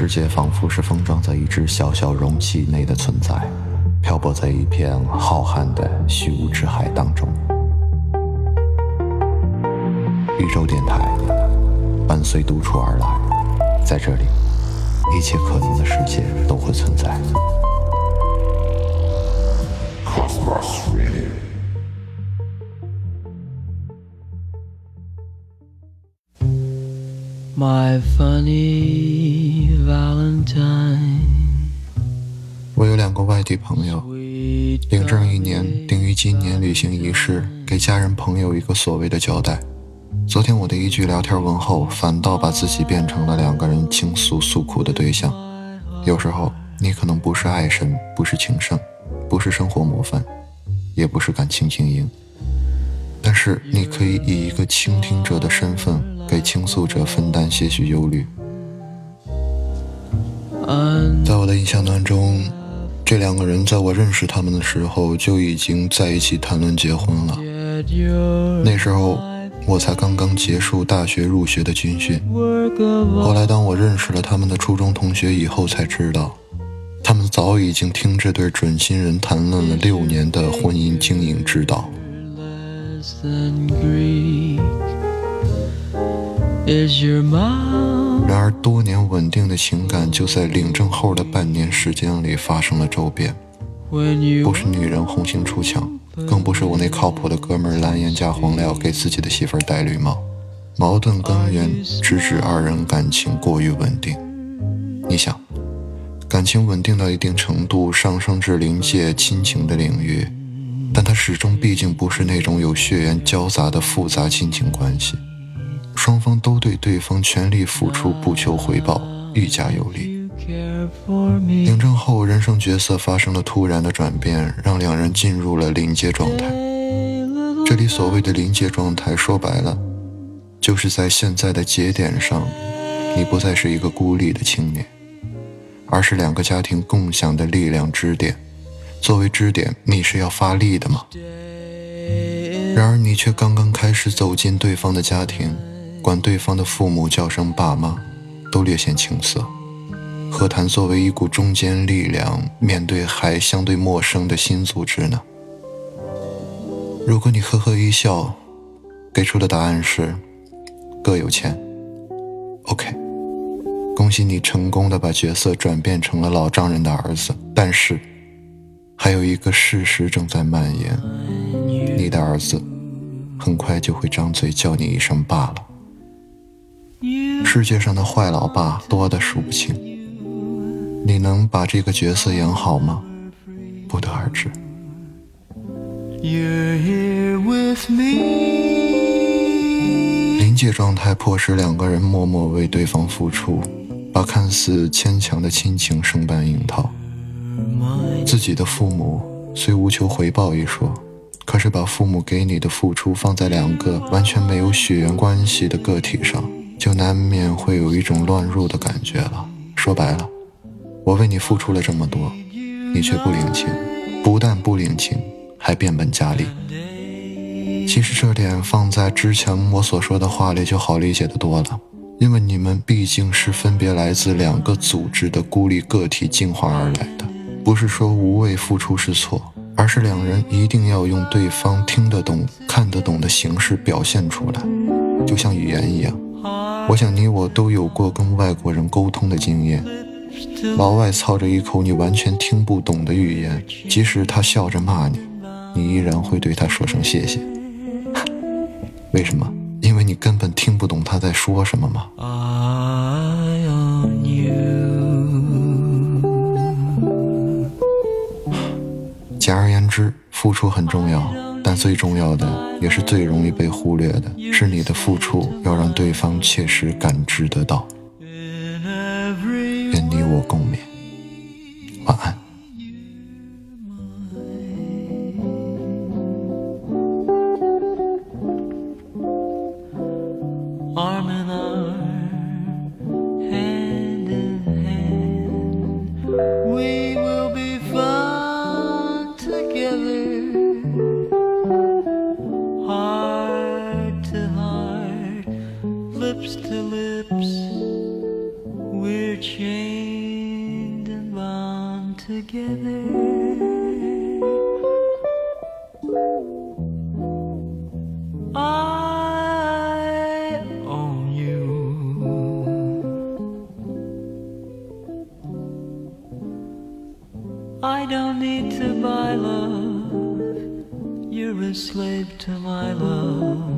世界仿佛是封装在一只小小容器内的存在，漂泊在一片浩瀚的虚无之海当中。宇宙电台伴随独处而来，在这里，一切可能的世界都会存在。My funny 外地朋友，领证一年定于今年履行仪式，给家人朋友一个所谓的交代。昨天我的一句聊天问候，反倒把自己变成了两个人倾诉诉苦的对象。有时候，你可能不是爱神，不是情圣，不是生活模范，也不是感情精英，但是你可以以一个倾听者的身份。给倾诉者分担些许忧虑。在我的印象当中，这两个人在我认识他们的时候就已经在一起谈论结婚了。那时候我才刚刚结束大学入学的军训。后来当我认识了他们的初中同学以后，才知道，他们早已经听这对准新人谈论了六年的婚姻经营之道。然而，多年稳定的情感就在领证后的半年时间里发生了骤变。不是女人红杏出墙，更不是我那靠谱的哥们蓝颜加黄料给自己的媳妇戴绿帽。矛盾根源直指二人感情过于稳定。你想，感情稳定到一定程度，上升至临界亲情的领域，但它始终毕竟不是那种有血缘交杂的复杂亲情关系。双方都对对方全力付出，不求回报，愈加有利。领证后，人生角色发生了突然的转变，让两人进入了临界状态。这里所谓的临界状态，说白了，就是在现在的节点上，你不再是一个孤立的青年，而是两个家庭共享的力量支点。作为支点，你是要发力的吗？然而，你却刚刚开始走进对方的家庭。管对方的父母叫声爸妈，都略显青涩。何谈作为一股中坚力量，面对还相对陌生的新组织呢？如果你呵呵一笑，给出的答案是各有钱。OK，恭喜你成功的把角色转变成了老丈人的儿子。但是，还有一个事实正在蔓延：你的儿子很快就会张嘴叫你一声爸了。世界上的坏老爸多的数不清，你能把这个角色演好吗？不得而知。临界状态迫使两个人默默为对方付出，把看似牵强的亲情生搬硬套。自己的父母虽无求回报一说，可是把父母给你的付出放在两个完全没有血缘关系的个体上。就难免会有一种乱入的感觉了。说白了，我为你付出了这么多，你却不领情，不但不领情，还变本加厉。其实这点放在之前我所说的话里就好理解的多了，因为你们毕竟是分别来自两个组织的孤立个体进化而来的，不是说无谓付出是错，而是两人一定要用对方听得懂、看得懂的形式表现出来，就像语言一样。我想你我都有过跟外国人沟通的经验，老外操着一口你完全听不懂的语言，即使他笑着骂你，你依然会对他说声谢谢。为什么？因为你根本听不懂他在说什么吗？简而言之，付出很重要。但最重要的，也是最容易被忽略的，是你的付出要让对方切实感知得到。愿你我共勉，晚安。together together. I own you. I don't need to buy love. You're a slave to my love.